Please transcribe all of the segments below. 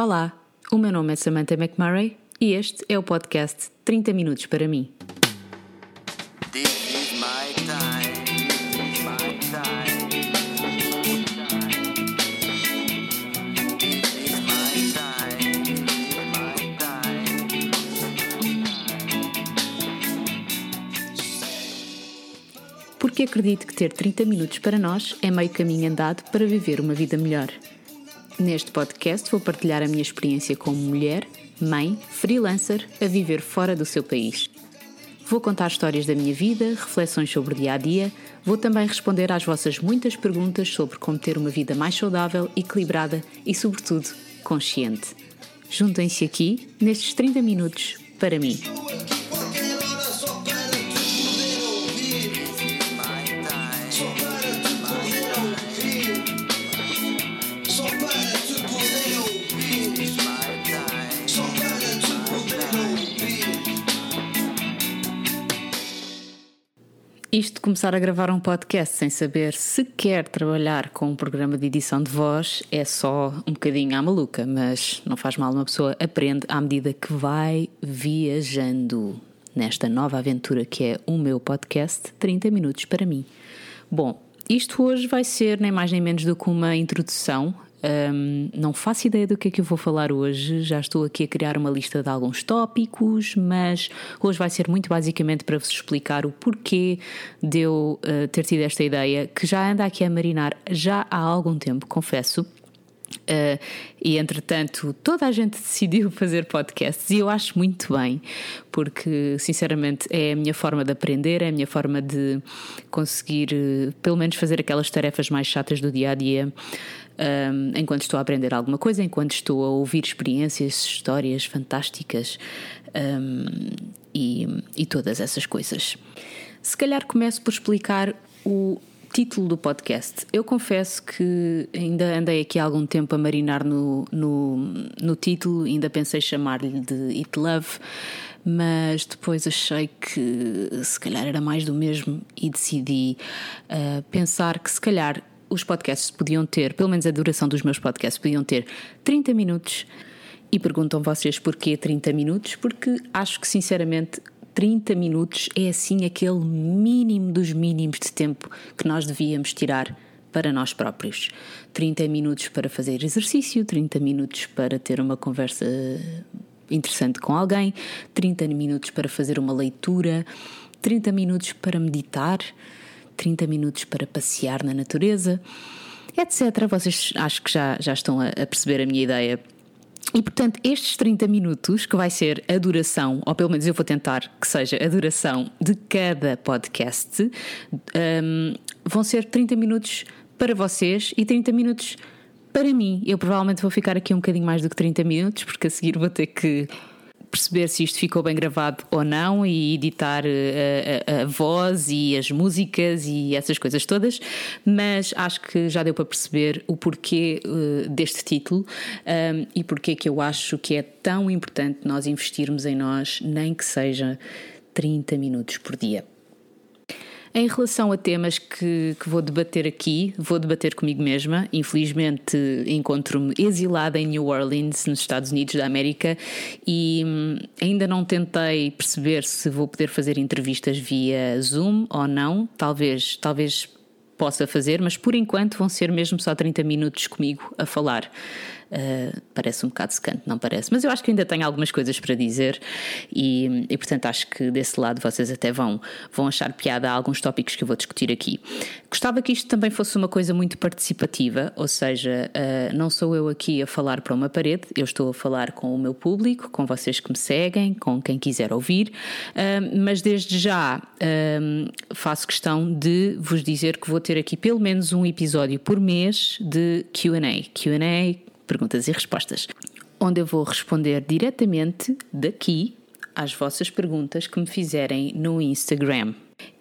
Olá, o meu nome é Samantha McMurray e este é o podcast 30 Minutos para mim. Porque acredito que ter 30 minutos para nós é meio caminho andado para viver uma vida melhor. Neste podcast vou partilhar a minha experiência como mulher, mãe, freelancer a viver fora do seu país. Vou contar histórias da minha vida, reflexões sobre o dia a dia, vou também responder às vossas muitas perguntas sobre como ter uma vida mais saudável, equilibrada e, sobretudo, consciente. Juntem-se aqui nestes 30 minutos para mim. Isto começar a gravar um podcast sem saber se quer trabalhar com um programa de edição de voz é só um bocadinho à maluca, mas não faz mal, uma pessoa aprende à medida que vai viajando nesta nova aventura que é o meu podcast 30 Minutos para mim. Bom, isto hoje vai ser nem mais nem menos do que uma introdução Hum, não faço ideia do que é que eu vou falar hoje, já estou aqui a criar uma lista de alguns tópicos, mas hoje vai ser muito basicamente para vos explicar o porquê de eu uh, ter tido esta ideia, que já anda aqui a marinar já há algum tempo, confesso. Uh, e entretanto, toda a gente decidiu fazer podcasts e eu acho muito bem, porque sinceramente é a minha forma de aprender, é a minha forma de conseguir, uh, pelo menos, fazer aquelas tarefas mais chatas do dia a dia. Um, enquanto estou a aprender alguma coisa, enquanto estou a ouvir experiências, histórias fantásticas um, e, e todas essas coisas. Se calhar começo por explicar o título do podcast. Eu confesso que ainda andei aqui há algum tempo a marinar no, no, no título, ainda pensei chamar-lhe de It Love, mas depois achei que se calhar era mais do mesmo e decidi uh, pensar que se calhar os podcasts podiam ter, pelo menos a duração dos meus podcasts, podiam ter 30 minutos. E perguntam vocês porquê 30 minutos? Porque acho que sinceramente 30 minutos é assim aquele mínimo dos mínimos de tempo que nós devíamos tirar para nós próprios. 30 minutos para fazer exercício, 30 minutos para ter uma conversa interessante com alguém, 30 minutos para fazer uma leitura, 30 minutos para meditar, 30 minutos para passear na natureza, etc. Vocês acho que já, já estão a, a perceber a minha ideia. E portanto, estes 30 minutos, que vai ser a duração, ou pelo menos eu vou tentar que seja a duração de cada podcast, um, vão ser 30 minutos para vocês e 30 minutos para mim. Eu provavelmente vou ficar aqui um bocadinho mais do que 30 minutos, porque a seguir vou ter que perceber se isto ficou bem gravado ou não e editar a, a, a, voz e as músicas e essas coisas todas, mas acho que já deu para perceber o porquê uh, deste título um, e porquê que eu acho que é tão importante nós investirmos em nós, nem que seja 30 minutos por dia. Em relação a temas que, que, vou debater aqui, vou debater comigo mesma. Infelizmente, encontro-me exilada em New Orleans, nos Estados Unidos da América, e hum, ainda não tentei perceber se vou poder fazer entrevistas via Zoom ou não. Talvez, talvez possa fazer, mas por enquanto vão ser mesmo só 30 minutos comigo a falar. Uh, parece um bocado secante, não parece? Mas eu acho que ainda tenho algumas coisas para dizer e, e, portanto acho que desse lado vocês até vão, vão achar piada a alguns tópicos que eu vou discutir aqui. Gostava que isto também fosse uma coisa muito participativa, ou seja, uh, não sou eu aqui a falar para uma parede, eu estou a falar com o meu público, com vocês que me seguem, com quem quiser ouvir, uh, mas desde já faço questão de vos dizer que vou ter aqui pelo menos um episódio por mês de QA. QA perguntas e respostas, onde eu vou responder diretamente daqui às vossas perguntas que me fizerem no Instagram.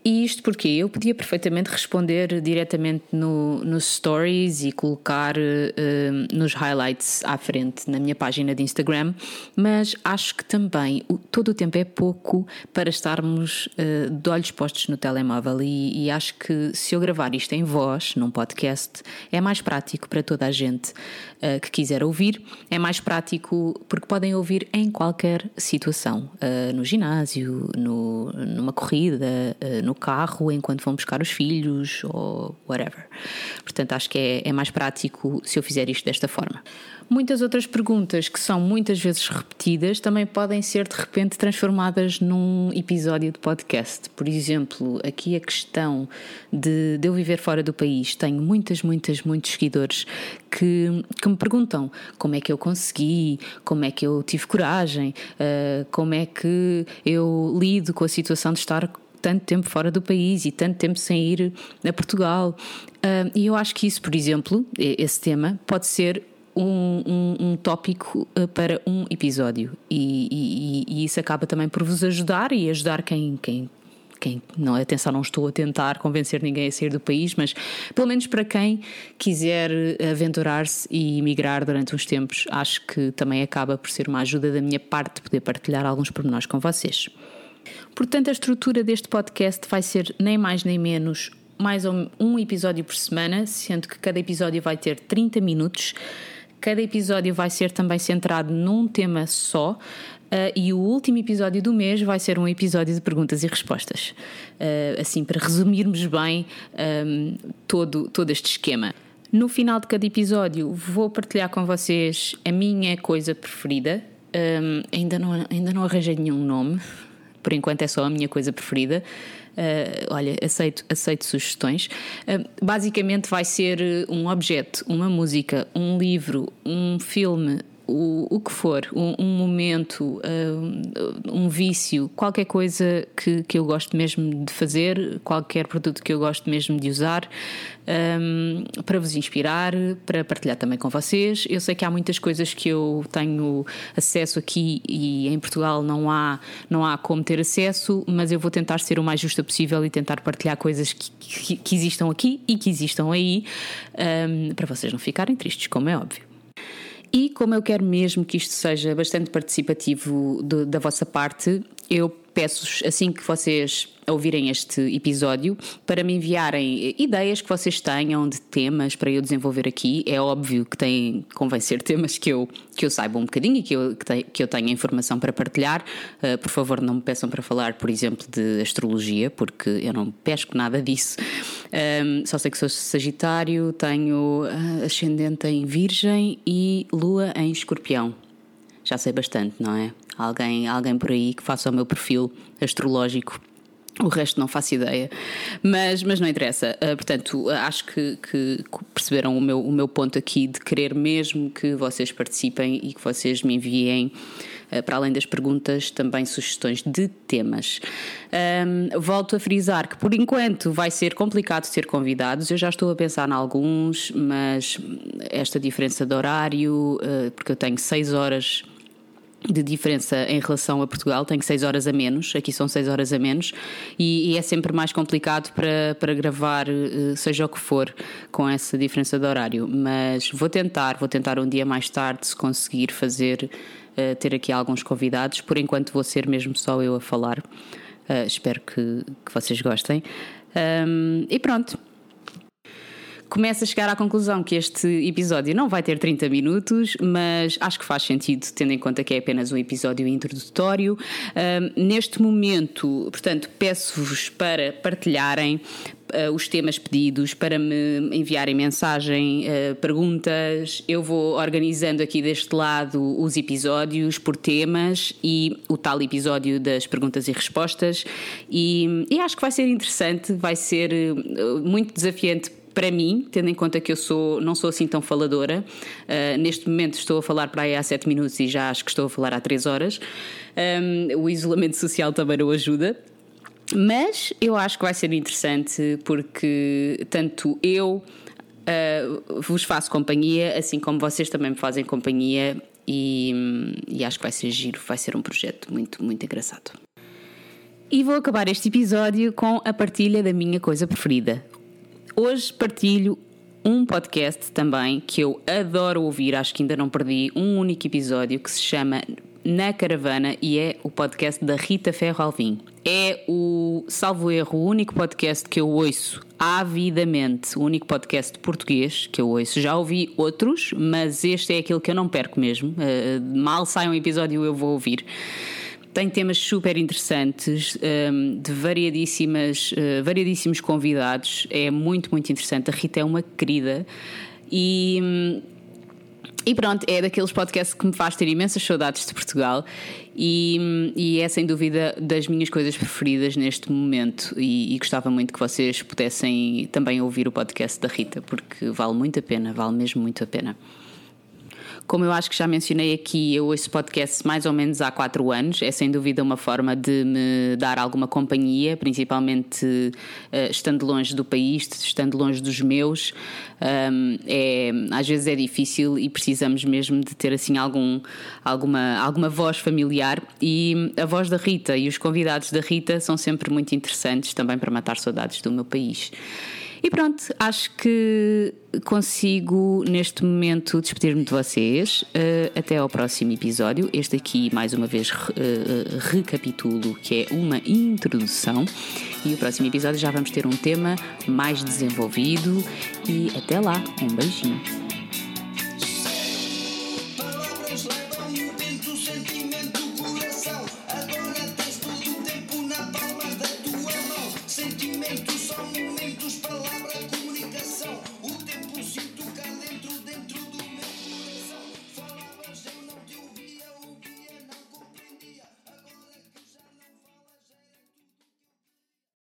E isto porque eu podia perfeitamente responder diretamente no, nos stories e colocar uh, nos highlights à frente na minha página de Instagram, mas acho que também o, todo o tempo é pouco para estarmos uh, de olhos postos no telemóvel. E, e, acho que se eu gravar isto em voz, num podcast, é mais prático para toda a gente uh, que quiser ouvir, é mais prático porque podem ouvir em qualquer situação, no ginásio, no, numa corrida, no carro enquanto vão buscar os filhos ou whatever. Portanto, acho que é, é mais prático se eu fizer isto desta forma. Muitas outras perguntas que são muitas vezes repetidas também podem ser de repente transformadas num episódio de podcast. Por exemplo, aqui a questão de, de eu viver fora do país. Tenho muitas, muitas, muitos seguidores que, que me perguntam como é que eu consegui, como é que eu tive coragem, uh, como é que eu lido com a situação de estar tanto tempo fora do país e tanto tempo sem ir a Portugal. Uh, e eu acho que isso, por exemplo, esse tema, pode ser um, um, um tópico uh, para um episódio. E, e, e, isso acaba também por vos ajudar e ajudar quem. quem quem não atenção não estou a tentar convencer ninguém a sair do país mas pelo menos para quem quiser aventurar-se e emigrar durante uns tempos acho que também acaba por ser uma ajuda da minha parte poder partilhar alguns pormenores com vocês Portanto, a estrutura deste podcast vai ser nem mais nem menos mais um episódio por semana, sendo que cada episódio vai ter 30 minutos. Cada episódio vai ser também centrado num tema só. Uh, e o último episódio do mês vai ser um episódio de perguntas e respostas. Uh, assim, para resumirmos bem um, todo, todo este esquema. No final de cada episódio, vou partilhar com vocês a minha coisa preferida. Um, ainda, não, ainda não arranjei nenhum nome, por enquanto é só a minha coisa preferida. Uh, olha, aceito, aceito sugestões. Uh, basicamente vai ser um objeto, uma música, um livro, um filme, o, o que for, um, um momento, um, um, vício, qualquer coisa que, que eu gosto mesmo de fazer, qualquer produto que eu gosto mesmo de usar, um, para vos inspirar, para partilhar também com vocês. Eu sei que há muitas coisas que eu tenho acesso aqui e em Portugal não há, não há como ter acesso, mas eu vou tentar ser o mais justa possível e tentar partilhar coisas que, que, que existam aqui e que existam aí, para vocês não ficarem tristes, como é óbvio. E como eu quero mesmo que isto seja bastante participativo de, da vossa parte, eu peço-vos, assim que vocês ouvirem este episódio, para me enviarem ideias que vocês tenham de temas para eu desenvolver aqui. É óbvio que tem, convém ser temas que eu, que eu saiba um bocadinho e que eu, que, te, que eu tenha informação para partilhar. Uh, por favor, não me peçam para falar, por exemplo, de astrologia, porque eu não pesco nada disso. Um, só sei que sou Sagitário, tenho uh, ascendente em Virgem e Lua em Escorpião. Já sei bastante, não é? alguém, alguém por aí que faça o meu perfil astrológico. O resto não faço ideia, mas, mas não interessa. Uh, portanto, acho que, que, perceberam o meu, o meu ponto aqui de querer mesmo que vocês participem e que vocês me enviem, uh, para além das perguntas, também sugestões de temas. Um, volto a frisar que por enquanto vai ser complicado ter convidados. Eu já estou a pensar em alguns, mas esta diferença de horário, uh, porque eu tenho seis horas de diferença em relação a Portugal, tenho 6 horas a menos, aqui são 6 horas a menos, e, e, é sempre mais complicado para, para gravar, eh, seja o que for, com essa diferença de horário. Mas vou tentar, vou tentar um dia mais tarde, se conseguir fazer, uh, ter aqui alguns convidados. Por enquanto vou ser mesmo só eu a falar. Uh, espero que, que vocês gostem. Um, e pronto, começo a chegar à conclusão que este episódio não vai ter 30 minutos, mas acho que faz sentido, tendo em conta que é apenas um episódio introdutório. Uh, neste momento, portanto, peço-vos para partilharem, Uh, os temas pedidos, para me enviarem mensagem, uh, perguntas. Eu vou organizando aqui deste lado os episódios por temas e o tal episódio das perguntas e respostas. E, e acho que vai ser interessante, vai ser uh, muito desafiante para mim, tendo em conta que eu sou, não sou assim tão faladora, uh, neste momento estou a falar para aí há 7 minutos e já acho que estou a falar há 3 horas, um, o isolamento social também não ajuda. Mas eu acho que vai ser interessante porque tanto eu uh, vos faço companhia, assim como vocês também me fazem companhia, e, e acho que vai ser giro, vai ser um projeto muito, muito engraçado. E vou acabar este episódio com a partilha da minha coisa preferida. Hoje partilho um podcast também que eu adoro ouvir, acho que ainda não perdi um único episódio, que se chama Na Caravana e é o podcast da Rita Ferro Alvim. É o, salvo erro, o único podcast que eu ouço avidamente, o único podcast português que eu ouço. Já ouvi outros, mas este é aquele que eu não perco mesmo. Uh, mal sai um episódio eu vou ouvir. Tem temas super interessantes, um, de variadíssimas, uh, variadíssimos convidados. É muito, muito interessante. A Rita é uma querida e. hum, e pronto, é daqueles podcasts que me faz ter imensas saudades de Portugal e, e é sem dúvida das minhas coisas preferidas neste momento. E, e gostava muito que vocês pudessem também ouvir o podcast da Rita, porque vale muito a pena, vale mesmo muito a pena. Como eu acho que já mencionei aqui, eu ouço podcast mais ou menos há quatro anos. É sem dúvida uma forma de me dar alguma companhia, principalmente eh, estando longe do país, estando longe dos meus. Um, é, às vezes é difícil e precisamos mesmo de ter assim algum, alguma, alguma voz familiar. E a voz da Rita e os convidados da Rita são sempre muito interessantes também para matar saudades do meu país. E pronto, acho que consigo neste momento despedir-me de vocês. Uh, até ao próximo episódio. Este aqui, mais uma vez, re- uh, recapitulo que é uma introdução. E o próximo episódio já vamos ter um tema mais desenvolvido. E até lá, um beijinho.